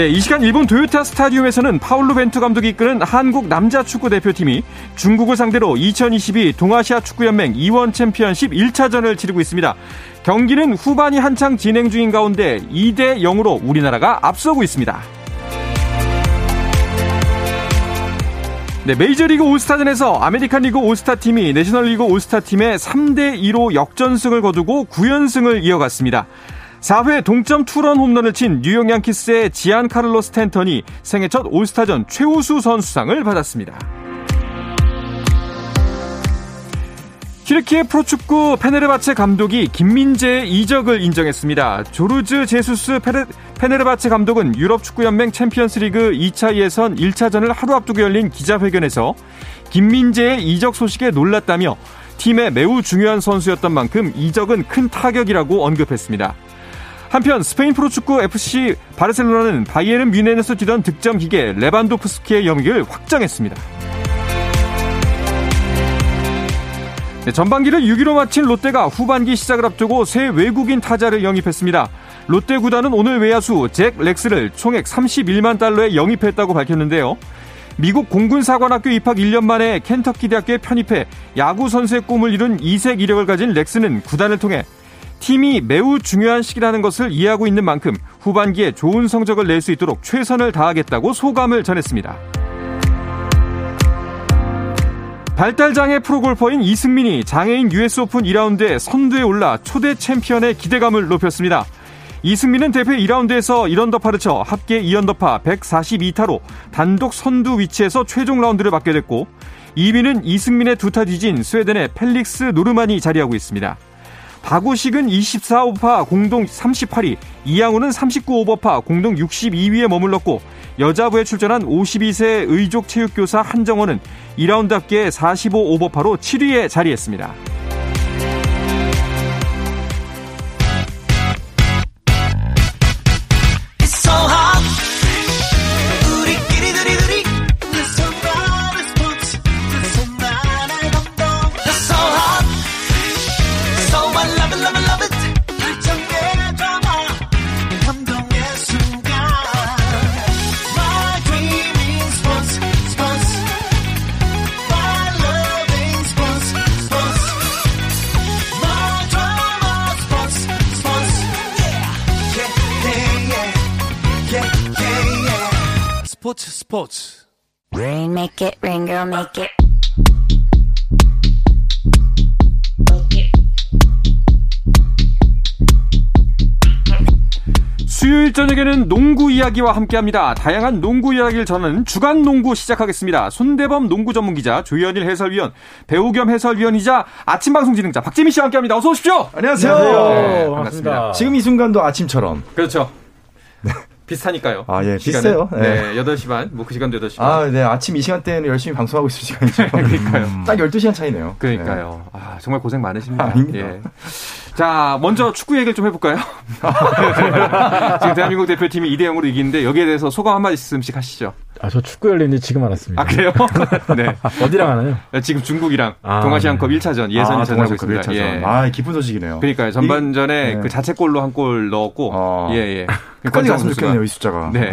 네, 이 시간 일본 도요타 스타디움에서는 파울루 벤투 감독이 이끄는 한국 남자 축구 대표팀이 중국을 상대로 2022 동아시아 축구연맹 2원 챔피언십 1차전을 치르고 있습니다. 경기는 후반이 한창 진행 중인 가운데 2대 0으로 우리나라가 앞서고 있습니다. 네, 메이저리그 올스타전에서 아메리칸 리그 올스타 팀이 내셔널리그 올스타 팀의 3대 2로 역전승을 거두고 9연승을 이어갔습니다. 4회 동점 투런 홈런을 친 뉴욕 양키스의 지안 카를로 스탠턴이 생애 첫 올스타전 최우수 선수상을 받았습니다. 튀르키예 프로축구 페네르바체 감독이 김민재의 이적을 인정했습니다. 조르즈 제수스 페르, 페네르바체 감독은 유럽 축구연맹 챔피언스리그 2차 예선 1차전을 하루 앞두고 열린 기자회견에서 김민재의 이적 소식에 놀랐다며 팀의 매우 중요한 선수였던 만큼 이적은 큰 타격이라고 언급했습니다. 한편 스페인 프로축구 FC 바르셀로나는 바이에른 뮌헨에서 뛰던 득점 기계 레반도프스키의 영입을 확정했습니다. 네, 전반기를 6위로 마친 롯데가 후반기 시작을 앞두고 새 외국인 타자를 영입했습니다. 롯데 구단은 오늘 외야수 잭 렉스를 총액 31만 달러에 영입했다고 밝혔는데요. 미국 공군사관학교 입학 1년 만에 켄터키 대학교에 편입해 야구 선수의 꿈을 이룬 이색 이력을 가진 렉스는 구단을 통해 팀이 매우 중요한 시기라는 것을 이해하고 있는 만큼 후반기에 좋은 성적을 낼 수 있도록 최선을 다하겠다고 소감을 전했습니다. 발달장애 프로골퍼인 이승민이 장애인 US 오픈 2라운드에 선두에 올라 초대 챔피언의 기대감을 높였습니다. 이승민은 대회 2라운드에서 1언더파를 쳐 합계 2언더파 142타로 단독 선두 위치에서 최종 라운드를 맞게 됐고 2위는 이승민의 두 타 뒤진 스웨덴의 펠릭스 노르만이 자리하고 있습니다. 박우식은 24오버파 공동 38위, 이양우는 39오버파 공동 62위에 머물렀고 여자부에 출전한 52세 의족 체육교사 한정원은 2라운드 합계 45오버파로 7위에 자리했습니다. 스포츠 Rain make it rain girl make it 수요일 저녁에는 농구 이야기와 함께합니다. 다양한 농구 이야기를 전하는 주간 농구 시작하겠습니다. 손대범 농구 전문 기자, 조현일 해설위원, 배우 겸 해설위원이자 아침 방송 진행자 박재민 씨와 함께합니다. 어서 오십시오. 안녕하세요. 네, 반갑습니다. 지금 이 순간도 아침처럼. 그렇죠. 비슷하니까요. 아, 예. 비슷해요. 네. 8시 반, 뭐 그 시간도 8시 반. 아, 네. 아침 이 시간대에는 열심히 방송하고 있을 시간이죠. 그러니까요. 딱 12시간 차이네요. 그러니까요. 아, 정말 고생 많으십니다. 아닙니다. 예. 자, 먼저 축구 얘기를 좀 해볼까요? 지금 대한민국 대표팀이 2대 0으로 이기는데 여기에 대해서 소감 한 말씀씩 하시죠. 아, 저 축구 열린지 지금 알았습니다. 아, 그래요? 네. 어디랑 하나요? 지금 중국이랑 아, 동아시안컵 네. 1차전 예선 아, 1차전 하고 있습니다. 1차전. 예. 아, 기쁜 소식이네요. 그러니까요. 전반전에 이- 네. 그 자책골로 한 골 넣었고, 어. 예, 예. 끝까지 권창훈 갔으면. 좋겠네요, 이 숫자가. 네.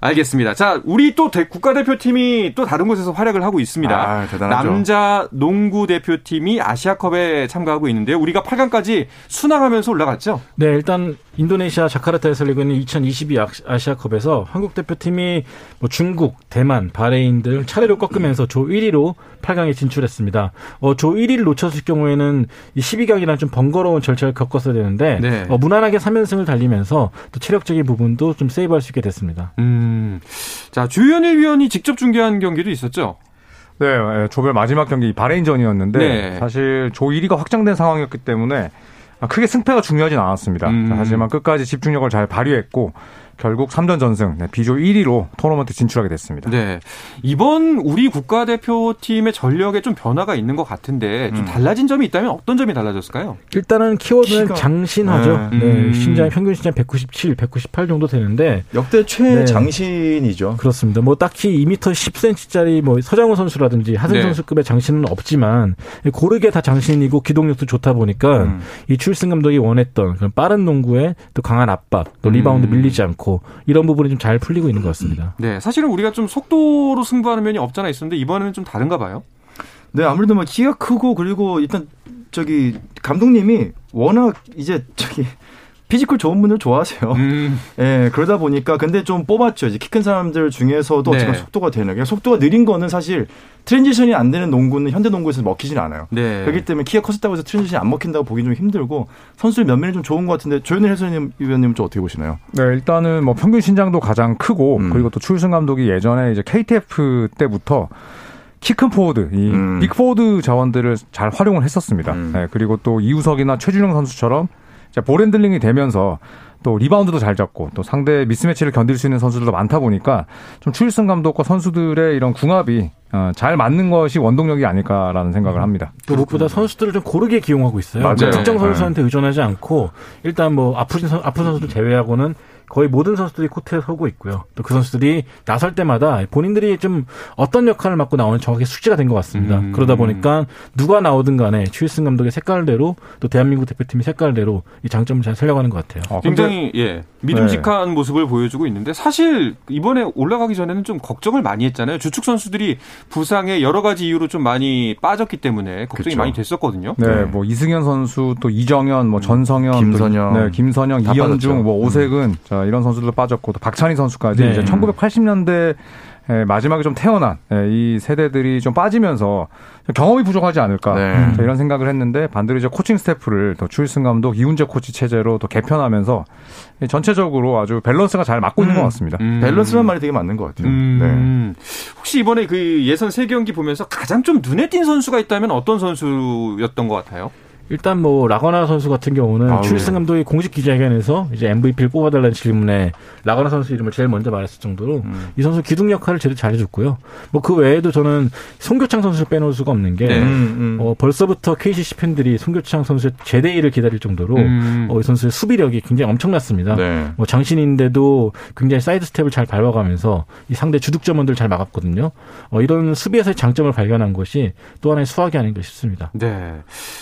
알겠습니다. 자, 우리 또 대- 국가대표팀이 또 다른 곳에서 활약을 하고 있습니다. 아. 남자 농구 대표팀이 아시아컵에 참가하고 있는데요. 우리가 8강까지 순항하면서 올라갔죠? 네, 일단 인도네시아 자카르타에서 열리는 2022 아시아컵에서 한국 대표팀이 뭐 중국, 대만, 바레인 등 차례로 꺾으면서 조 1위로 8강에 진출했습니다. 어, 조 1위를 놓쳤을 경우에는 이 12강이랑 좀 번거로운 절차를 겪었어야 되는데 네. 어, 무난하게 3연승을 달리면서 또 체력적인 부분도 좀 save할 수 있게 됐습니다. 음. 자, 주현일 위원이 직접 중계한 경기도 있었죠? 네, 예, 조별 마지막 경기 바레인전이었는데 네. 사실 조 1위가 확정된 상황이었기 때문에 크게 승패가 중요하진 않았습니다. 음. 자, 하지만 끝까지 집중력을 잘 발휘했고 결국 3전 전승 네, 비조 1위로 토너먼트 진출하게 됐습니다. 네. 이번 우리 국가대표팀의 전력에 좀 변화가 있는 것 같은데 좀 음. 달라진 점이 있다면 어떤 점이 달라졌을까요? 일단은 키워드는 키가- 장신하죠. 네. 네. 음. 신장 평균 신장 197, 198 정도 되는데 역대 네. 최장신이죠. 그렇습니다. 뭐 딱히 2m 10cm짜리 뭐 서장훈 선수라든지 하승 네. 선수급의 장신은 없지만 고르게 다 장신이고 기동력도 좋다 보니까 음. 이 추일승 감독이 원했던 그런 빠른 농구에 또 강한 압박, 또 리바운드 음. 밀리지 않고 이런 부분이 좀 잘 풀리고 있는 것 같습니다. 네. 사실은 우리가 좀 속도로 승부하는 면이 없잖아 있었는데 이번에는 좀 다른가 봐요. 네, 아무래도 뭐 키가 크고 그리고 일단 저기 감독님이 워낙 이제 저기 physical 좋은 분들 좋아하세요. 음. 예, 그러다 보니까 근데 좀 뽑았죠. 이제 키 큰 사람들 중에서도 네. 어쨌든 속도가 되는. 그냥 속도가 느린 거는 사실 transition이 안 되는 농구는 현대 농구에서 먹히진 않아요. 네. 그렇기 때문에 키가 컸다고 해서 transition이 안 먹힌다고 보기 좀 힘들고 선수들 면면이 좀 좋은 것 같은데 조현일 해설위원님 위원님 좀 어떻게 보시나요? 네, 일단은 뭐 평균 신장도 가장 크고 음. 그리고 또 추일승 감독이 예전에 이제 KTF 때부터 키 큰 포워드, 이 음. big 포워드 자원들을 잘 활용을 했었습니다. 음. 네, 그리고 또 이우석이나 최준용 선수처럼 ball handling이 되면서 또 리바운드도 잘 잡고 또 상대 mismatch를 견딜 수 있는 선수들도 많다 보니까 좀 추일승 감독과 선수들의 이런 궁합이 어, 잘 맞는 것이 원동력이 아닐까라는 생각을 합니다. 또 무엇보다 선수들을 좀 고르게 기용하고 있어요. 맞아요. 특정 네. 선수한테 의존하지 않고 일단 뭐 아프신 선, 아픈 선수들 제외하고는 거의 모든 선수들이 코트에 서고 있고요. 또 그 선수들이 나설 때마다 본인들이 좀 어떤 역할을 맡고 나오는 정확히 숙지가 된 것 같습니다. 음. 그러다 보니까 누가 나오든 간에 추일승 감독의 색깔대로 또 대한민국 대표팀의 색깔대로 이 장점을 잘 살려가는 것 같아요. 어, 근데 굉장히 예 믿음직한 모습을 보여주고 있는데 사실 이번에 올라가기 전에는 좀 걱정을 많이 했잖아요. 주축 선수들이 부상의 여러 가지 이유로 좀 많이 빠졌기 때문에 걱정이 그쵸. 많이 됐었거든요. 네, 네. 뭐 이승현 선수, 또 이정현, 뭐 전성현, 김선영. 또, 네, 김선영, 다 이현중, 빠졌죠. 뭐 오색은 자 이런 선수들도 빠졌고 또 박찬희 선수까지 네. 이제 1980년대 에, 마지막에 좀 태어난 에, 이 세대들이 좀 빠지면서 경험이 부족하지 않을까 네. 자, 이런 생각을 했는데 반대로 이제 코칭 스태프를 또 추일승 감독, 이훈재 코치 체제로 또 개편하면서 전체적으로 아주 밸런스가 잘 맞고 있는 음. 것 같습니다. 음. 밸런스란 말이 되게 맞는 것 같아요. 네. 음. 혹시 이번에 그 예선 세 경기 보면서 가장 좀 눈에 띈 선수가 있다면 어떤 선수였던 것 같아요? 일단 뭐 라건아 선수 같은 경우는 추일승 예. 감독이 공식 기자회견에서 이제 MVP를 뽑아달라는 질문에 라건아 선수 이름을 제일 먼저 말했을 정도로 음. 이 선수 기둥 역할을 제대로 잘해줬고요. 뭐 그 외에도 저는 송교창 선수를 빼놓을 수가 없는 게 네. 음, 음. 어, 벌써부터 KCC 팬들이 송교창 선수의 제대일을 기다릴 정도로 음. 어, 이 선수의 수비력이 굉장히 엄청났습니다. 네. 뭐 장신인데도 굉장히 사이드 스텝을 잘 밟아가면서 이 상대 주 득점원들 잘 막았거든요. 어, 이런 수비에서의 장점을 발견한 것이 또 하나의 수확이 아닌가 싶습니다. 네.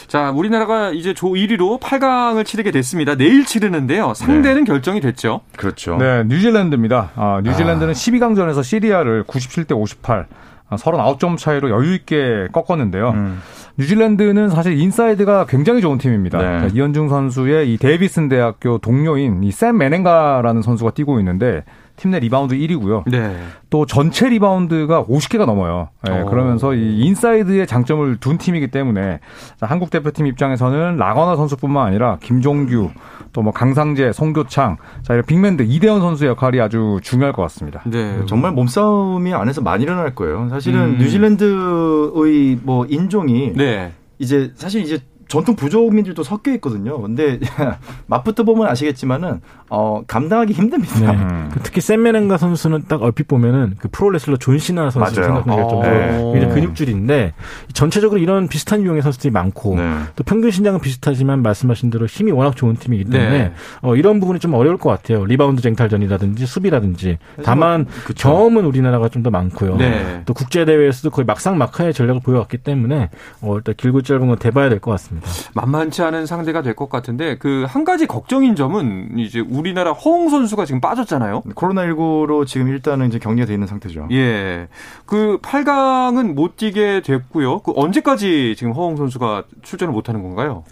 자, 우리나라 가 이제 조 1위로 8강을 치르게 됐습니다. 내일 치르는데요. 상대는 결정이 됐죠. 그렇죠. 네, 뉴질랜드입니다. 아, 뉴질랜드는 12강전에서 시리아를 97대 58, 아, 39점 차이로 여유 있게 꺾었는데요. 음. 뉴질랜드는 사실 인사이드가 굉장히 좋은 팀입니다. 네. 자, 이현중 선수의 이 데이비슨 대학교 동료인 이 샘 메넨가라는 선수가 뛰고 있는데 팀 내 리바운드 1위고요. 네. 또 전체 리바운드가 50개가 넘어요. 예, 오. 그러면서 이 인사이드의 장점을 둔 팀이기 때문에 자, 한국 대표팀 입장에서는 라건아 선수뿐만 아니라 김종규, 또 뭐 강상재, 송교창, 자 이런 big man들 이대헌 선수의 역할이 아주 중요할 것 같습니다. 네. 정말 몸싸움이 안에서 많이 일어날 거예요. 사실은 음. 뉴질랜드의 뭐 인종이 네. 이제 사실 이제 전통 부족민들도 섞여 있거든요. 근데 맛부터 보면 아시겠지만은 어 감당하기 힘듭니다. 네. 음. 그 특히 샘메넨가 선수는 딱 얼핏 보면은 그 프로레슬러 존 시나 선수 맞아요. 생각날 정도로 네. 근육질인데 전체적으로 이런 비슷한 유형의 선수들이 많고 네. 또 평균 신장은 비슷하지만 말씀하신 대로 힘이 워낙 좋은 팀이기 때문에 네. 어, 이런 부분이 좀 어려울 것 같아요. 리바운드 쟁탈전이라든지 수비라든지 다만 그쵸. 경험은 우리나라가 좀 더 많고요. 네. 또 국제 대회에서도 거의 막상 막하의 전력을 보여왔기 때문에 어, 일단 길고 짧은 건 대봐야 될 것 같습니다. 만만치 않은 상대가 될 것 같은데 그 한 가지 걱정인 점은 이제 우리나라 허웅 선수가 지금 빠졌잖아요. 코로나19로 지금 일단은 이제 격리가 돼 있는 상태죠. 예. 그 8강은 못 뛰게 됐고요. 그 언제까지 지금 허웅 선수가 출전을 못 하는 건가요?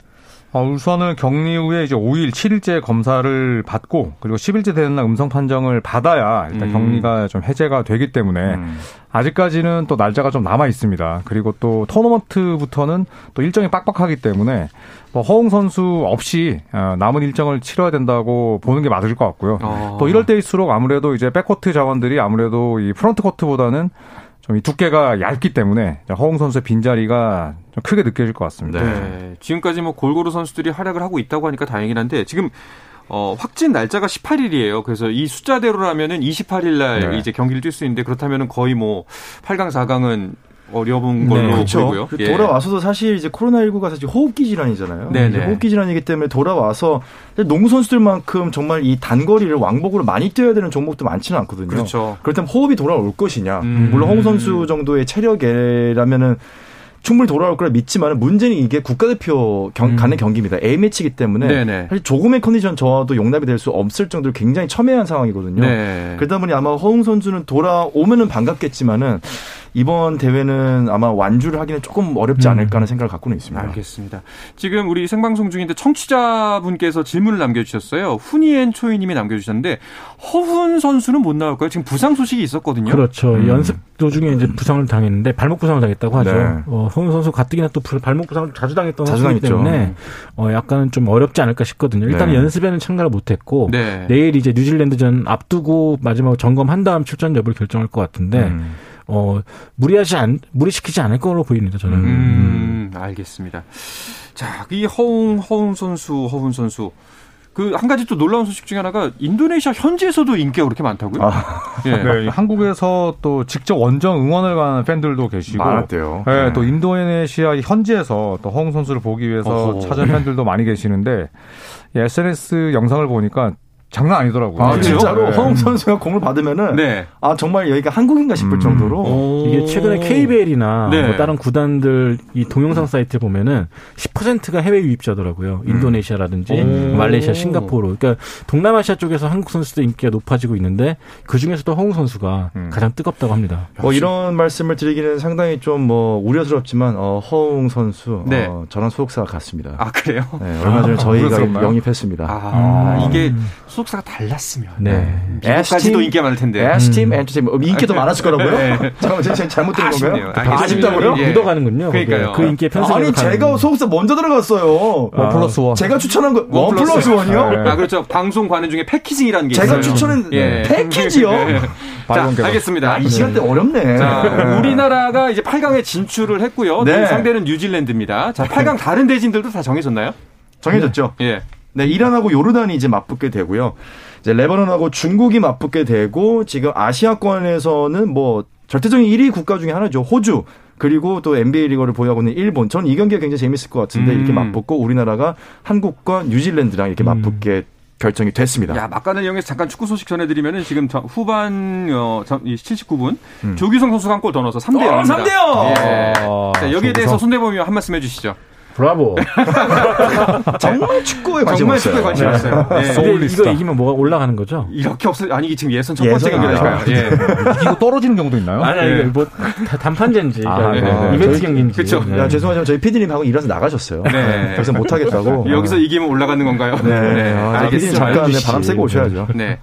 어, 우선은 격리 후에 이제 5일, 7일째 검사를 받고 그리고 10일째 되는 날 음성 판정을 받아야 일단 음. 격리가 좀 해제가 되기 때문에 음. 아직까지는 또 날짜가 좀 남아 있습니다. 그리고 또 토너먼트부터는 또 일정이 빡빡하기 때문에 뭐 허웅 선수 없이 어, 남은 일정을 치러야 된다고 보는 게 맞을 것 같고요. 어. 또 이럴 때일수록 아무래도 이제 백코트 자원들이 아무래도 이 프런트 코트보다는 좀 이 두께가 얇기 때문에 허웅 선수의 빈자리가 좀 크게 느껴질 것 같습니다. 네. 지금까지 뭐 골고루 선수들이 활약을 하고 있다고 하니까 다행이긴 한데 지금 어, 확진 날짜가 18일이에요. 그래서 이 숫자대로라면은 28일 날 네. 이제 경기를 뛸 수 있는데 그렇다면은 거의 뭐 8강, 4강은 어려운 걸로 네, 그렇죠. 보이고요. 그 예. 돌아와서도 사실 이제 코로나19가 사실 호흡기 질환이잖아요. 네네. 호흡기 질환이기 때문에 돌아와서 농구 선수들만큼 정말 이 단거리를 왕복으로 많이 뛰어야 되는 종목도 많지는 않거든요. 그렇죠. 그렇다면 호흡이 돌아올 것이냐. 음. 물론 홍 선수 정도의 체력이라면은 충분히 돌아올 거라 믿지만 문제는 이게 국가대표 경, 가는 경기입니다. A매치이기 때문에 음. 네네. 사실 조금의 컨디션 저하도 용납이 될 수 없을 정도로 굉장히 첨예한 상황이거든요. 네. 그러다 보니 아마 허웅 선수는 돌아오면은 반갑겠지만은 이번 대회는 아마 완주를 하기는 조금 어렵지 않을까 하는 생각을 갖고는 있습니다. 알겠습니다. 지금 우리 생방송 중인데 청취자분께서 질문을 남겨주셨어요. 훈이엔 초이님이 남겨주셨는데 허훈 선수는 못 나올까요? 지금 부상 소식이 있었거든요. 그렇죠. 연습 도중에 이제 부상을 당했는데 발목 부상을 당했다고 하죠. 네. 어, 허훈 선수 가뜩이나 또 부- 발목 부상을 자주 당했던 자주 선수이기 당했죠. 때문에 어, 약간은 좀 어렵지 않을까 싶거든요. 일단 네. 연습에는 참가를 못했고 네. 내일 이제 뉴질랜드전 앞두고 마지막 점검한 다음 출전 여부를 결정할 것 같은데 음. 어, 무리하지 않 무리시키지 않을 거로 보입니다. 저는. 음, 알겠습니다. 자, 이 허웅, 허웅 선수, 허훈 선수. 그한 가지 또 놀라운 소식 중에 하나가 인도네시아 현지에서도 인기가 그렇게 많다고요? 아. 예. 네, 한국에서 또 직접 원정 응원을 가는 팬들도 계시고 많았대요. 네, 네. 또 인도네시아 현지에서 또 허웅 선수를 보기 위해서 어허. 찾은 팬들도 많이 계시는데 이 SNS 영상을 보니까 장난 아니더라고요. 아, 그래요? 진짜로 네. 허웅 선수가 공을 받으면은 네. 아 정말 여기가 한국인가 싶을 음. 정도로 오. 이게 최근에 KBL이나 네. 뭐 다른 구단들 이 동영상 사이트 보면은 10%가 해외 유입자더라고요. 인도네시아라든지 오. 말레이시아, 싱가포르. 그러니까 동남아시아 쪽에서 한국 선수들 인기가 높아지고 있는데 그 중에서도 허웅 선수가 음. 가장 뜨겁다고 합니다. 뭐 이런 말씀을 드리기는 상당히 좀 뭐 우려스럽지만 어, 허웅 선수 네. 어, 저랑 소속사 같습니다. 아, 그래요? 네, 얼마 전에 저희가 우려스럽나요? 영입했습니다. 아, 이게 소속사가 달랐으면. 네. 미국까지도 S팀- 인기가 많을 텐데. S팀 엔터테인먼트 어, 인기도 많았을 거라고요? 네. 잠깐만 제가 잘못 들은 건가요? 아, 아쉽다고요? 예. 묻어가는군요. 그러니까요. 그 인기에 편승을 아니 가는. 제가 소속사 먼저 들어갔어요. 원 플러스 원. 제가 추천한 거원원 플러스 원이요? 네. 아, 그렇죠. 방송 관행 중에 패키징이라는 게 제가 있어요. 추천한 예. 패키지요? 자, 발권 개발. 알겠습니다. 아, 이 시간대 어렵네. 자, 우리나라가 이제 8강에 진출을 했고요. 네. 상대는 뉴질랜드입니다. 자, 8강 다른 대진들도 다 정해졌나요? 정해졌죠. 예. 네, 이란하고 요르단이 이제 맞붙게 되고요. 이제 레바논하고 중국이 맞붙게 되고 지금 아시아권에서는 뭐 절대적인 1위 국가 중에 하나죠. 호주. 그리고 또 NBA 리거를 보유하고 있는 일본. 저는 이 경기가 굉장히 재밌을 것 같은데 음. 이렇게 맞붙고 우리나라가 한국과 뉴질랜드랑 이렇게 맞붙게 결정이 됐습니다. 야, 막간을 이용해서 잠깐 축구 소식 전해드리면은 지금 저- 후반 어, 저- 이 79분 음. 조규성 선수가 한 골 더 넣어서 3대 0입니다. 어, 3대 0! 예. 아, 자, 여기에 조규성. 대해서 손대범 위원 한 말씀 해주시죠. 브라보. 정말 축구에 관심 정말. 축구에 관심 네. 없어요. 예. 근데 소울리스좌. 이거 이기면 뭐가 올라가는 거죠? 이렇게 없어 아니 이게 지금 예선 첫 번째 경기니까요. 예. 이기고 떨어지는 경우도 있나요? 아니, 아니, 예. 이거 뭐 다- 단판전지. 아, 그러니까 네, 네. 이벤트 저희- 경기인지. 그쵸. 네. 야, 죄송하지만 저희 PD님하고 일어서 나가셨어요. 네. 네. 그래서 못 하겠다고. 여기서 이기면 올라가는 건가요? 네. 아, PD님 알겠습니다. 잠깐 네, 바람 쐬고 오셔야죠. 네.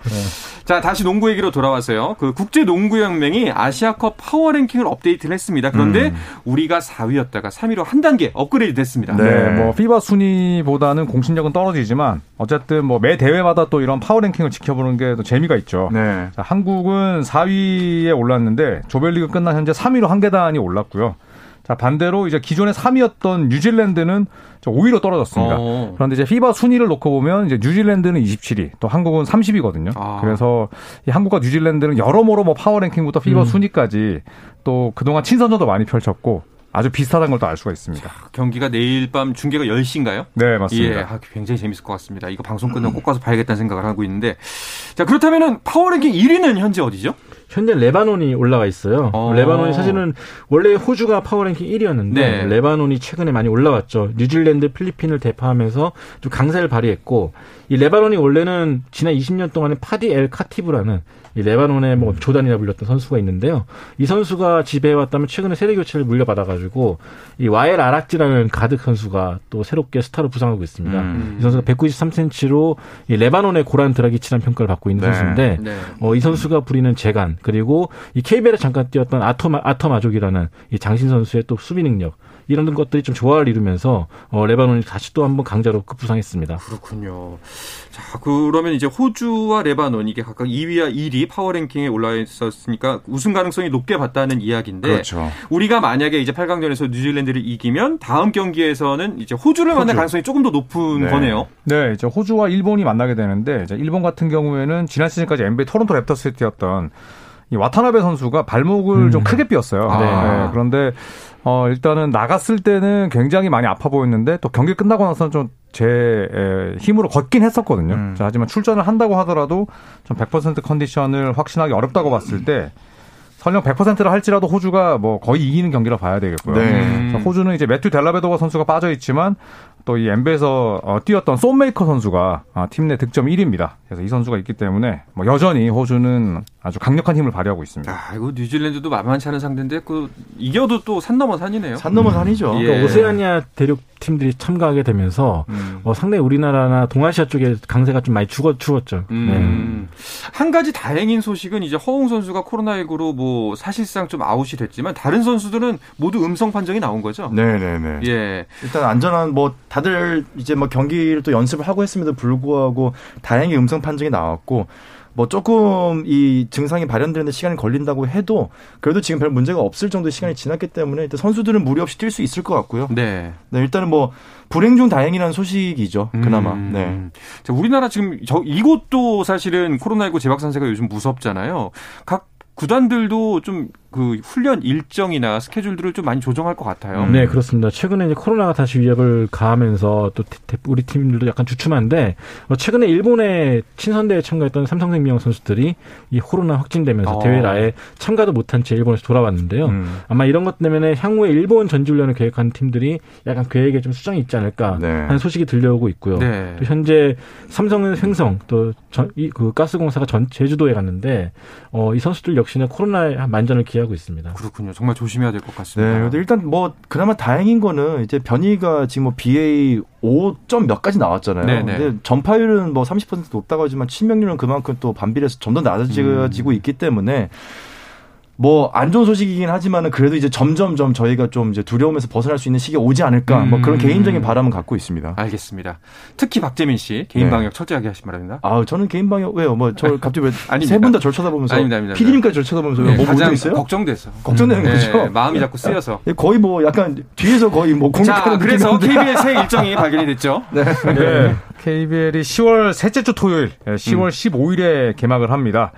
자, 다시 농구 얘기로 돌아와서요. 그 국제 농구 연맹이 아시아컵 파워 랭킹을 업데이트를 했습니다. 그런데 우리가 4위였다가 3위로 한 단계 업그레이드 됐습니다. 네. 네, 뭐 FIBA 순위보다는 공신력은 떨어지지만 어쨌든 뭐 매 대회마다 또 이런 파워 랭킹을 지켜보는 게 또 재미가 있죠. 네. 자, 한국은 4위에 올랐는데 조별리그 끝난 현재 3위로 한 계단이 올랐고요. 자, 반대로 이제 기존에 3위였던 뉴질랜드는 5위로 떨어졌습니다. 어. 그런데 이제 FIBA 순위를 놓고 보면 이제 뉴질랜드는 27위, 또 한국은 30위거든요. 아. 그래서 이 한국과 뉴질랜드는 여러모로 뭐 파워 랭킹부터 FIBA 음. 순위까지 또 그동안 친선전도 많이 펼쳤고 아주 비슷하다는 걸 또 알 수가 있습니다. 경기가 내일 밤 중계가 10시인가요? 네, 맞습니다. 예, 아, 굉장히 재밌을 것 같습니다. 이거 방송 끝나고 꼭 가서 봐야겠다는 생각을 하고 있는데. 자, 그렇다면은 파워랭킹 1위는 현재 어디죠? 현재 레바논이 올라가 있어요. 어. 레바논이 사실은 원래 호주가 파워랭킹 1위였는데 네. 레바논이 최근에 많이 올라왔죠. 뉴질랜드, 필리핀을 대파하면서 좀 강세를 발휘했고 이 레바논이 원래는 지난 20년 동안에 파디 엘 카티브라는 이 레바논의 뭐 조단이라 불렸던 선수가 있는데요. 이 선수가 지배해왔다면 최근에 세대 교체를 물려받아가지고 이 와엘 아락지라는 가드 선수가 또 새롭게 스타로 부상하고 있습니다. 음. 이 선수가 193cm로 이 레바논의 고란 드라기치라는 평가를 받고 있는 네. 선수인데 네. 어, 이 선수가 부리는 재간 그리고 이 KBL에 잠깐 뛰었던 아토마 아토마족이라는 이 장신 선수의 또 수비 능력 이런 것들이 좀 조화를 이루면서 어, 레바논이 다시 또 한번 강자로 급부상했습니다. 그렇군요. 자, 그러면 이제 호주와 레바논 이게 각각 2위와 1위 파워 랭킹에 올라 있었으니까 우승 가능성이 높게 봤다는 이야기인데 그렇죠. 우리가 만약에 이제 8강전에서 뉴질랜드를 이기면 다음 경기에서는 이제 호주를 만날 가능성이 조금 더 높은 네. 거네요. 네, 이제 호주와 일본이 만나게 되는데 이제 일본 같은 경우에는 지난 시즌까지 NBA 토론토 랩터스에 뛰었던 이 와타나베 선수가 발목을 음. 좀 크게 삐었어요. 아. 네, 그런데 어 일단은 나갔을 때는 굉장히 많이 아파 보였는데 또 경기 끝나고 나서는 좀 제 힘으로 걷긴 했었거든요. 음. 자, 하지만 출전을 한다고 하더라도 좀 100% 컨디션을 확신하기 어렵다고 봤을 때 설령 100%를 할지라도 호주가 뭐 거의 이기는 경기라 봐야 되겠고요. 네. 자, 호주는 이제 매튜 델라베도가 선수가 빠져 있지만 또이 NBA에서 어, 뛰었던 솜메이커 선수가 아, 팀 내 득점 1위입니다. 그래서 이 선수가 있기 때문에 뭐 여전히 호주는 아주 강력한 힘을 발휘하고 있습니다. 아, 이거 뉴질랜드도 만만치 않은 상대인데 그 이겨도 또 산 넘어 산이네요. 산 넘어 산이죠. 예. 그러니까 오세아니아 대륙 팀들이 참가하게 되면서 음. 어, 상당히 우리나라나 동아시아 쪽에 강세가 좀 많이 죽어 죽었죠. 네. 음. 한 가지 다행인 소식은 이제 허웅 선수가 코로나19로 뭐 사실상 좀 아웃이 됐지만 다른 선수들은 모두 음성 판정이 나온 거죠. 네네네. 예. 일단 안전한 뭐 다들 이제 뭐 경기를 또 연습을 하고 했음에도 불구하고 다행히 음성 판정이 나왔고 뭐 조금 이 증상이 발현되는데 시간이 걸린다고 해도 그래도 지금 별 문제가 없을 정도의 시간이 지났기 때문에 일단 선수들은 무리 없이 뛸 수 있을 것 같고요. 네. 네, 일단은 뭐 불행 중 다행이라는 소식이죠. 그나마. 음. 네. 자, 우리나라 지금 저 이곳도 사실은 코로나19 재확산세가 요즘 무섭잖아요. 각 구단들도 좀 그 훈련 일정이나 스케줄들을 좀 많이 조정할 것 같아요. 네, 그렇습니다. 최근에 이제 코로나가 다시 위협을 가하면서 또 우리 팀들도 약간 주춤한데 어, 최근에 일본에 친선대에 참가했던 삼성생명 선수들이 이 코로나 확진되면서 어. 대회를 아예 참가도 못한 채 일본에서 돌아왔는데요. 음. 아마 이런 것 때문에 향후에 일본 전지훈련을 계획한 팀들이 약간 계획에 좀 수정이 있지 않을까 네. 하는 소식이 들려오고 있고요. 네. 또 현재 삼성은 횡성 또그 가스공사가 전 제주도에 갔는데 어, 이 선수들 역시나 코로나에 만전을 기하 고 있습니다. 그렇군요. 정말 조심해야 될것 네, 같습니다. 근데 일단 뭐 그나마 다행인 거는 이제 변이가 지금 뭐 BA 5점 몇 가지 나왔잖아요. 네네. 근데 전파율은 뭐 30% 높다고 하지만 치명률은 그만큼 또 반비례해서 좀더 낮아지고 있기 때문에 뭐 안 좋은 소식이긴 하지만은 그래도 이제 점점점 저희가 좀 이제 두려움에서 벗어날 수 있는 시기가 오지 않을까 뭐 그런 음. 개인적인 바람은 갖고 있습니다. 알겠습니다. 특히 박재민 씨 개인 네. 방역 철저하게 하시기 바랍니다. 아, 저는 개인 방역 왜요? 뭐 저 갑자기 아닙니다. 왜세 분 다 절 쳐다보면서 아닙니다, 아닙니다. PD님까지 절 쳐다보면서 네, 뭐 가장 있어요? 걱정돼서. 걱정되는 네, 거죠. 마음이 자꾸 쓰여서. 거의 뭐 약간 뒤에서 거의 뭐 자, 공격하는 그래서 느낌인데. KBL 새 일정이 발견이 됐죠. 네. KBL이 10월 셋째 주 토요일, 예, 10월 15일에 개막을 합니다.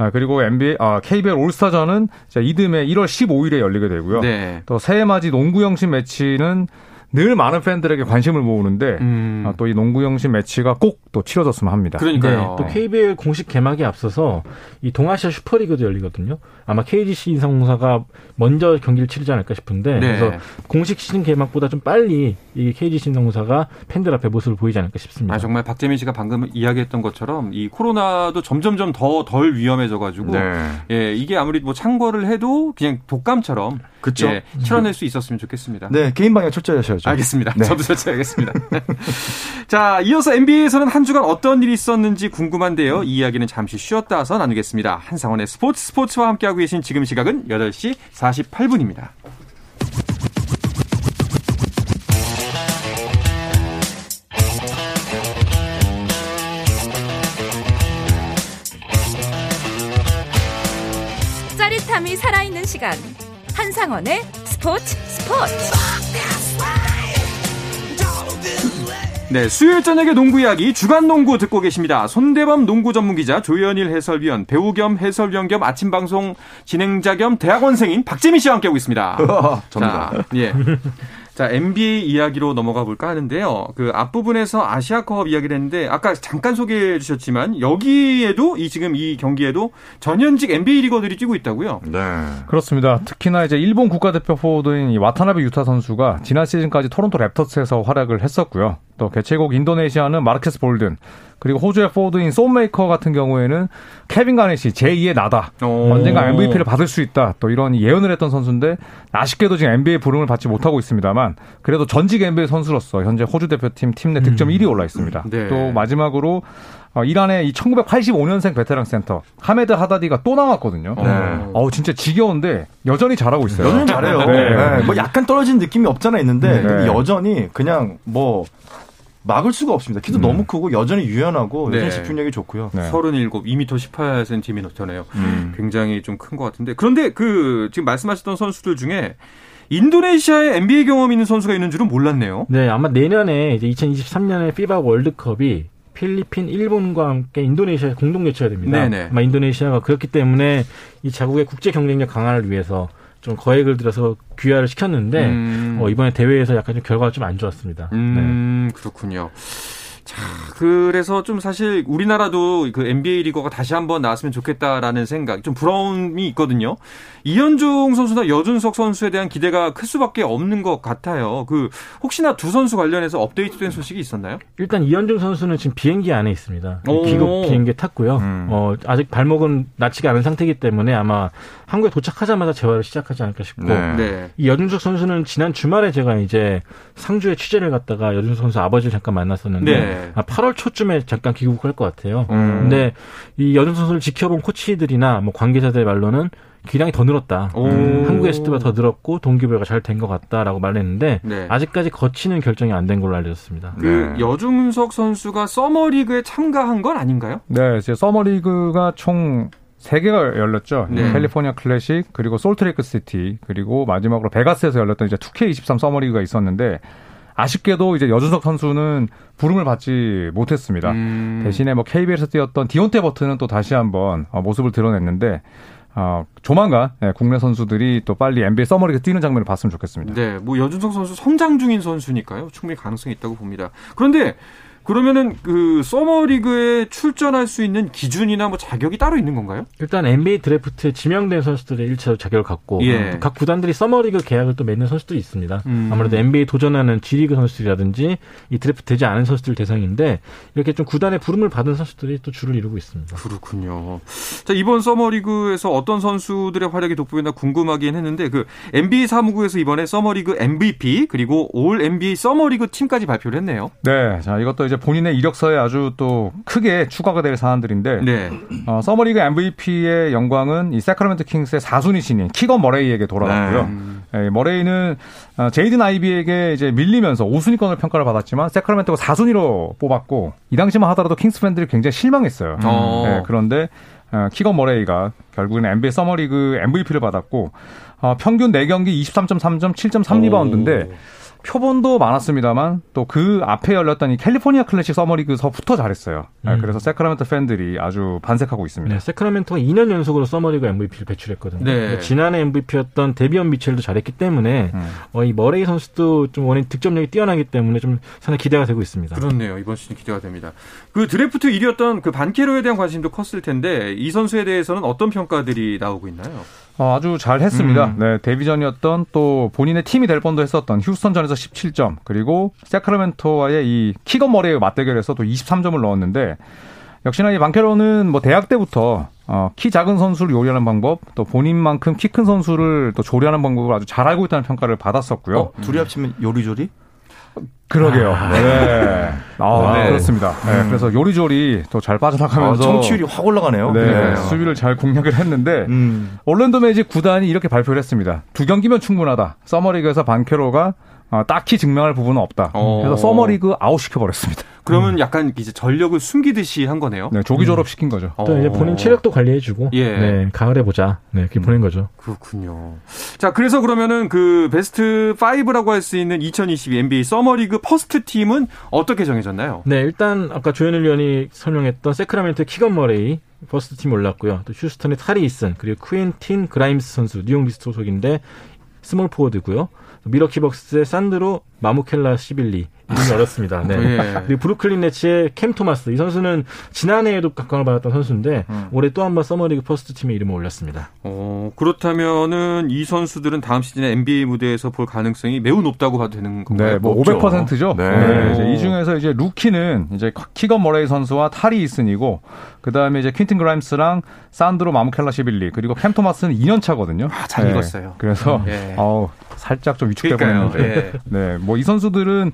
아, 그리고 NBA, 아, KBL 올스타전은 자, 이듬해 1월 15일에 열리게 되고요. 네. 또 새해 맞이 농구 형식 매치는 늘 많은 팬들에게 관심을 모으는데 음. 아, 또이 농구 형식 매치가 꼭 또 치러졌으면 합니다. 그러니까요. 네, 또 KBL 공식 개막에 앞서서 이 동아시아 슈퍼리그도 열리거든요. 아마 KGC 인상공사가 먼저 경기를 치르지 않을까 싶은데 네. 그래서 공식 시즌 개막보다 좀 빨리 이 KGC 인상공사가 팬들 앞에 모습을 보이지 않을까 싶습니다. 아, 정말 박재민 씨가 방금 이야기했던 것처럼 이 코로나도 점점점 더 덜 위험해져가지고 네. 예, 이게 아무리 뭐 창궐을 해도 그냥 독감처럼 그쵸. 예, 치러낼 수 있었으면 좋겠습니다. 네, 개인 방역 철저히 하셔야죠. 알겠습니다. 네. 저도 설치하겠습니다. 자, 이어서 NBA에서는 한 주간 어떤 일이 있었는지 궁금한데요. 이 이야기는 잠시 쉬었다 와서 나누겠습니다. 한상원의 스포츠 스포츠와 함께하고 계신 지금 시각은 8시 48분입니다. 짜릿함이 살아있는 시간 한상원의 스포츠 스포츠 네, 수요일 저녁의 농구 이야기 주간 농구 듣고 계십니다. 손대범 농구 전문 기자 조현일 해설위원, 배우 겸 해설위원 겸 아침 방송 진행자 겸 대학원생인 박재민 씨와 함께하고 있습니다. 자, 예. 자, NBA 이야기로 넘어가 볼까 하는데요. 그 앞부분에서 아시아컵 이야기를 했는데 아까 잠깐 소개해 주셨지만 여기에도 이 지금 이 경기에도 전현직 NBA 리거들이 뛰고 있다고요. 네. 그렇습니다. 특히나 이제 일본 국가대표 포워드인 이 와타나베 유타 선수가 지난 시즌까지 토론토 랩터스에서 활약을 했었고요. 또 개최국 인도네시아는 마르케스 볼든, 그리고 호주의 포워드인 쏜메이커 같은 경우에는 케빈 가넷이 제2의 나다. 오. 언젠가 MVP를 받을 수 있다. 또 이런 예언을 했던 선수인데 아쉽게도 지금 NBA 부름을 받지 못하고 있습니다만 그래도 전직 NBA 선수로서 현재 호주 대표팀 팀 내 득점 1위 올라 있습니다. 네. 또 마지막으로 어, 이란의 이 1985년생 베테랑 센터 하메드 하다디가 또 나왔거든요. 네. 어우 진짜 지겨운데 여전히 잘하고 있어요. 여전히 잘해요. 네. 네. 뭐 약간 떨어진 느낌이 없잖아 있는데 네. 근데 여전히 그냥 뭐 막을 수가 없습니다. 키도 너무 크고 여전히 유연하고 네. 여전히 집중력이 좋고요. 네. 37, 2m 18cm잖아요. 음. 굉장히 좀 큰 것 같은데. 그런데 그 지금 말씀하셨던 선수들 중에 인도네시아에 NBA 경험 있는 선수가 있는 줄은 몰랐네요. 네, 아마 내년에 이제 2023년에 피바 월드컵이 필리핀, 일본과 함께 인도네시아에 공동 개최가 됩니다. 네네. 아마 인도네시아가 그렇기 때문에 이 자국의 국제 경쟁력 강화를 위해서 좀 거액을 들여서 귀화를 시켰는데 음. 어, 이번에 대회에서 약간 좀 결과가 좀 안 좋았습니다. 네. 음, 그렇군요. 자, 그래서 좀 사실 우리나라도 그 NBA 리거가 다시 한번 나왔으면 좋겠다라는 생각, 좀 부러움이 있거든요. 이현종 선수나 여준석 선수에 대한 기대가 클 수밖에 없는 것 같아요. 그 혹시나 두 선수 관련해서 업데이트된 소식이 있었나요? 일단 이현중 선수는 지금 비행기 안에 있습니다. 오. 귀국 비행기에 탔고요. 음. 어, 아직 발목은 낫지가 않은 상태이기 때문에 아마 한국에 도착하자마자 재활을 시작하지 않을까 싶고 네. 네. 이 여준석 선수는 지난 주말에 제가 이제 상주에 취재를 갔다가 여준석 선수 아버지를 잠깐 만났었는데 네. 아, 8월 초쯤에 잠깐 귀국할 것 같아요. 음. 근데 이 여준석 선수를 지켜본 코치들이나 뭐 관계자들 말로는 기량이 더 늘었다. 오. 한국에 있을 때보다 더 늘었고 동기부여가 잘 된 것 같다라고 말했는데 네. 아직까지 거치는 결정이 안 된 걸로 알려졌습니다. 그 여준석 선수가 서머리그에 참가한 건 아닌가요? 네, 이제 서머리그가 총 3개가 열렸죠. 네. 캘리포니아 클래식, 그리고 솔트레이크 시티, 그리고 마지막으로 베가스에서 열렸던 이제 2K23 서머리그가 있었는데 아쉽게도 이제 여준석 선수는 부름을 받지 못했습니다. 음. 대신에 뭐 KBL에서 뛰었던 디온테 버튼은 또 다시 한번 어, 모습을 드러냈는데 어, 조만간 예, 국내 선수들이 또 빨리 NBA 서머리그 뛰는 장면을 봤으면 좋겠습니다. 네, 뭐 여준석 선수 성장 중인 선수니까요. 충분히 가능성이 있다고 봅니다. 그런데 그러면은 그 서머리그에 출전할 수 있는 기준이나 뭐 자격이 따로 있는 건가요? 일단 NBA 드래프트에 지명된 선수들이 일차로 자격을 갖고 예. 각 구단들이 서머리그 계약을 또 맺는 선수들이 있습니다. 음. 아무래도 NBA 도전하는 G리그 선수들이라든지 이 드래프트 되지 않은 선수들 대상인데 이렇게 좀 구단의 부름을 받은 선수들이 또 줄을 이루고 있습니다. 그렇군요. 자, 이번 서머리그에서 어떤 선수들의 활약이 돋보이나 궁금하긴 했는데 그 NBA 사무국에서 이번에 서머리그 MVP 그리고 All NBA 서머리그 팀까지 발표를 했네요. 네, 자 이것도 이제 본인의 이력서에 아주 또 크게 추가가 될 사안들인데 네. 어, 서머리그 MVP의 영광은 이 세크라멘트 킹스의 4순위 신인 키건 머레이에게 돌아갔고요. 음. 예, 머레이는 어, 제이든 아이비에게 이제 밀리면서 5순위권을 평가를 받았지만 세크라멘트가 4순위로 뽑았고 이 당시만 하더라도 킹스 팬들이 굉장히 실망했어요. 어. 예, 그런데 어, 키건 머레이가 결국에는 NBA 서머리그 MVP를 받았고 어, 평균 4경기 23.3점, 7.3리바운드인데 표본도 많았습니다만 또 그 앞에 열렸던 이 캘리포니아 클래식 서머리그서부터 잘했어요. 예, 음. 그래서 세크라멘트 팬들이 아주 반색하고 있습니다. 네, 세크라멘토가 2년 연속으로 서머리그 MVP를 배출했거든요. 네. 지난해 MVP였던 데비언 미첼도 잘했기 때문에 음. 어, 이 머레이 선수도 좀 워낙 득점력이 뛰어나기 때문에 좀 상당히 기대가 되고 있습니다. 그렇네요. 이번 시즌 기대가 됩니다. 그 드래프트 1위였던 그 반케로에 대한 관심도 컸을 텐데 이 선수에 대해서는 어떤 평가들이 나오고 있나요? 어, 아주 잘 했습니다. 음. 네, 데뷔전이었던 또 본인의 팀이 될 뻔도 했었던 휴스턴전에서 17점, 그리고 새크라멘토와의 이 키건 머레이 맞대결에서 또 23점을 넣었는데 역시나 이 방케로는 뭐 대학 때부터 어, 키 작은 선수를 요리하는 방법, 또 본인만큼 키 큰 선수를 또 조리하는 방법을 아주 잘 알고 있다는 평가를 받았었고요. 어, 둘이 합치면 요리조리? 그러게요. 네. 아, 네. 그렇습니다. 네, 그래서 요리조리 또잘 아, 빠져나가면서 청취율이 확 올라가네요. 네, 네. 수비를 잘 공략을 했는데 음. 올랜도 매직 구단이 이렇게 발표를 했습니다. 두 경기면 충분하다. 서머리그에서 반케로가 어, 딱히 증명할 부분은 없다. 어. 그래서 서머리그 아웃시켜 버렸습니다. 그러면 약간 이제 전력을 숨기듯이 한 거네요. 네, 조기 졸업 시킨 거죠. 또 이제 본인 체력도 관리해주고 예. 네, 가을에 보자. 네, 그렇게 보낸 거죠. 그렇군요. 자, 그래서 그러면은 그 베스트 5라고 할 수 있는 2022 NBA 서머리그 first team은 어떻게 정해졌나요? 네, 일단 아까 조현일 위원이 설명했던 새크라멘토의 키건 머레이 first team 올랐고요. 또 휴스턴의 타리 이슨 그리고 쿠엔틴 그라임스 선수 뉴욕 닉스 소속인데 스몰 포워드고요. 밀워키 벅스의 산드로 마무켈라 시빌리 이름이 어렵습니다. 네. 예. 그리고 브루클린 네츠의 캠 토마스 이 선수는 지난해에도 각광을 받았던 선수인데 올해 또 한 번 서머리그 first team에 이름을 올렸습니다. 어, 그렇다면은 이 선수들은 다음 시즌에 NBA 무대에서 볼 가능성이 매우 높다고 봐도 되는 건가요? 네, 뭐 없죠. 500%죠. 네. 이제 이 중에서 이제 루키는 이제 키건 머레이 선수와 타리 이슨이고 그다음에 이제 퀸틴 그라임스랑 산드로 마무켈라 시빌리 그리고 캠 토마스는 2년 차거든요. 아, 잘 읽었어요. 그래서 예. 어우, 살짝 좀 위축돼. 보였는데. 예. 네, 뭐 이 선수들은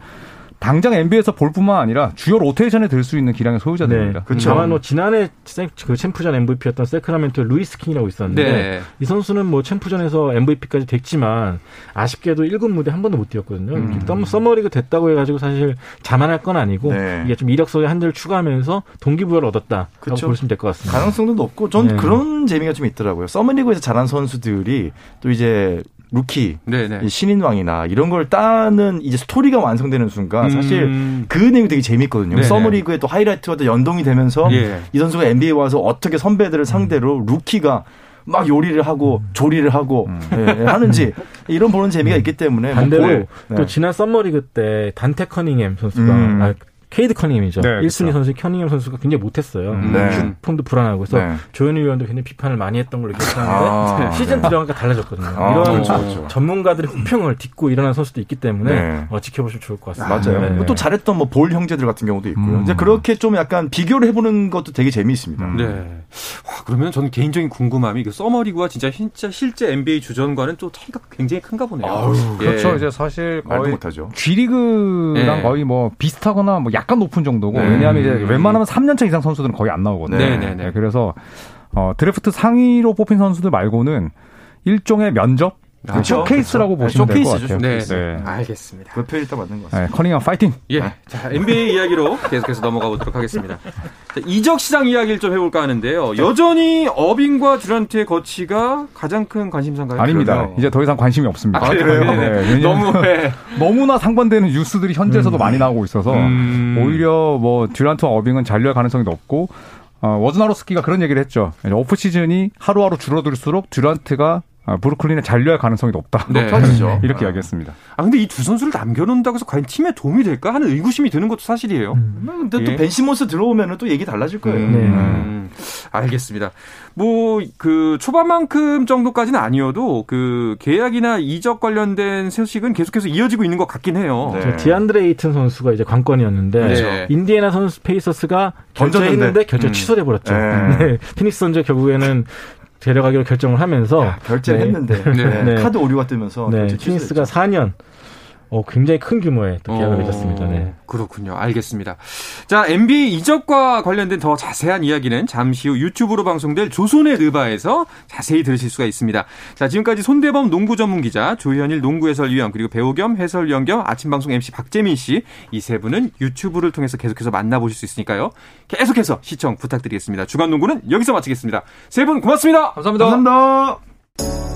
당장 NBA에서 볼 뿐만 아니라 주요 로테이션에 들 수 있는 기량의 소유자들입니다. 그렇죠. 다만 뭐 지난해 세- 그 챔프전 MVP였던 새크라멘토의 루이스 킹이라고 있었는데 네. 이 선수는 뭐 챔프전에서 MVP까지 됐지만 아쉽게도 1군 무대 한 번도 못 뛰었거든요. 음. 썸- 서머리그 됐다고 해가지고 사실 자만할 건 아니고 네. 이게 좀 이력서에 한 줄 추가하면서 동기부여를 얻었다라고 그쵸. 보시면 될 것 같습니다. 가능성도 높고 전 네. 그런 재미가 좀 있더라고요. 서머리그에서 잘한 선수들이 또 이제 루키 네네. 이 신인왕이나 이런 걸 따는 이제 스토리가 완성되는 순간 사실 음. 그 내용이 되게 재밌거든요. 네네. 서머리그의 또 하이라이트와 또 연동이 되면서 예. 이 선수가 NBA 와서 어떻게 선배들을 상대로 루키가 막 요리를 하고 조리를 하고 예, 하는지 이런 보는 재미가 있기 때문에 뭐 반대로 볼- 또 네. 지난 썸머리그 때 단테 커닝햄 선수가 음. 아, 케이드 커닝햄이죠. 네, 1순위 그렇죠. 선수 커닝햄 선수가 굉장히 못했어요. 네. 슈폼도 불안하고 그래서 네. 조현일 위원도 굉장히 비판을 많이 했던 걸로 기억하는데 아, 시즌 들어가니까 달라졌거든요. 아, 이런 그렇죠, 그렇죠. 전문가들의 후평을 딛고 일어난 선수도 있기 때문에 네. 어, 지켜보시면 좋을 것 같습니다. 맞아요. 네. 또 잘했던 뭐 볼 형제들 같은 경우도 있고요. 음. 이제 그렇게 좀 약간 비교를 해보는 것도 되게 재미있습니다. 음. 네. 와, 그러면 저는 개인적인 궁금함이 그 서머리그와 진짜 진짜 실제 NBA 주전과는 또 차이가 굉장히 큰가 보네요. 아유, 예. 그렇죠. 이제 사실 말도 거의 못하죠. G리그랑 네. 거의 뭐 비슷하거나 뭐 약간 높은 정도고 네. 왜냐하면 이제 웬만하면 3년차 이상 선수들은 거의 안 나오거든요. 네, 네, 네. 그래서 어, 드래프트 상위로 뽑힌 선수들 말고는 일종의 면접 그렇죠. 쇼케이스라고 그렇죠. 보시면 될 것 같아요. 쇼케이스. 네. 알겠습니다. 그 표현이 딱 맞는 것 같습니다. 네, 커닝햄 파이팅. 예. 자, NBA 이야기로 계속해서 넘어가 보도록 하겠습니다. 자, 이적 시장 이야기를 좀 해볼까 하는데요. 여전히 어빙과 듀란트의 거치가 가장 큰 관심사인가요? 아닙니다. 그러면? 이제 더 이상 관심이 없습니다. 아, 그래요? 네, 왜냐면 너무 해. 너무나 상반되는 뉴스들이 현지에서도 많이 나오고 있어서 음. 오히려 뭐 듀란트와 어빙은 잔류할 가능성이 높고 어, 워즈나로스키가 그런 얘기를 했죠. 오프 시즌이 하루하루 줄어들수록 듀란트가 아, 브루클린에 잔류할 가능성이 높다. 네. 높아지죠. 이렇게 이야기했습니다. 아, 근데 이 두 선수를 남겨놓는다고 해서 과연 팀에 도움이 될까 하는 의구심이 드는 것도 사실이에요. 근데 예. 또 벤시몬스 들어오면 또 얘기 달라질 거예요. 네. 음, 알겠습니다. 뭐, 그, 초반만큼 정도까지는 아니어도, 그, 계약이나 이적 관련된 소식은 계속해서 이어지고 있는 것 같긴 해요. 네. 저 디안드레 이튼 선수가 이제 관건이었는데 그렇죠. 인디애나 선수 페이서스가. 결정했는데 결정 음. 취소돼 버렸죠. 네. 네. 피닉스 선즈 결국에는 데려가기로 결정을 하면서 결제를 네. 했는데 네. 카드 오류가 뜨면서 네, 취소했죠. 4년 어, 굉장히 큰 규모의 또 계약을 어, 맺었습니다. 네. 그렇군요. 알겠습니다. 자, NBA 이적과 관련된 더 자세한 이야기는 잠시 후 유튜브로 방송될 조선의 느바에서 자세히 들으실 수가 있습니다. 자, 지금까지 손대범 농구 전문 기자, 조현일 농구 해설위원, 그리고 배우 겸 해설위원 겸 아침 방송 MC 박재민 씨, 이 세 분은 유튜브를 통해서 계속해서 만나보실 수 있으니까요. 계속해서 시청 부탁드리겠습니다. 주간 농구는 여기서 마치겠습니다. 세 분 고맙습니다. 감사합니다. 감사합니다.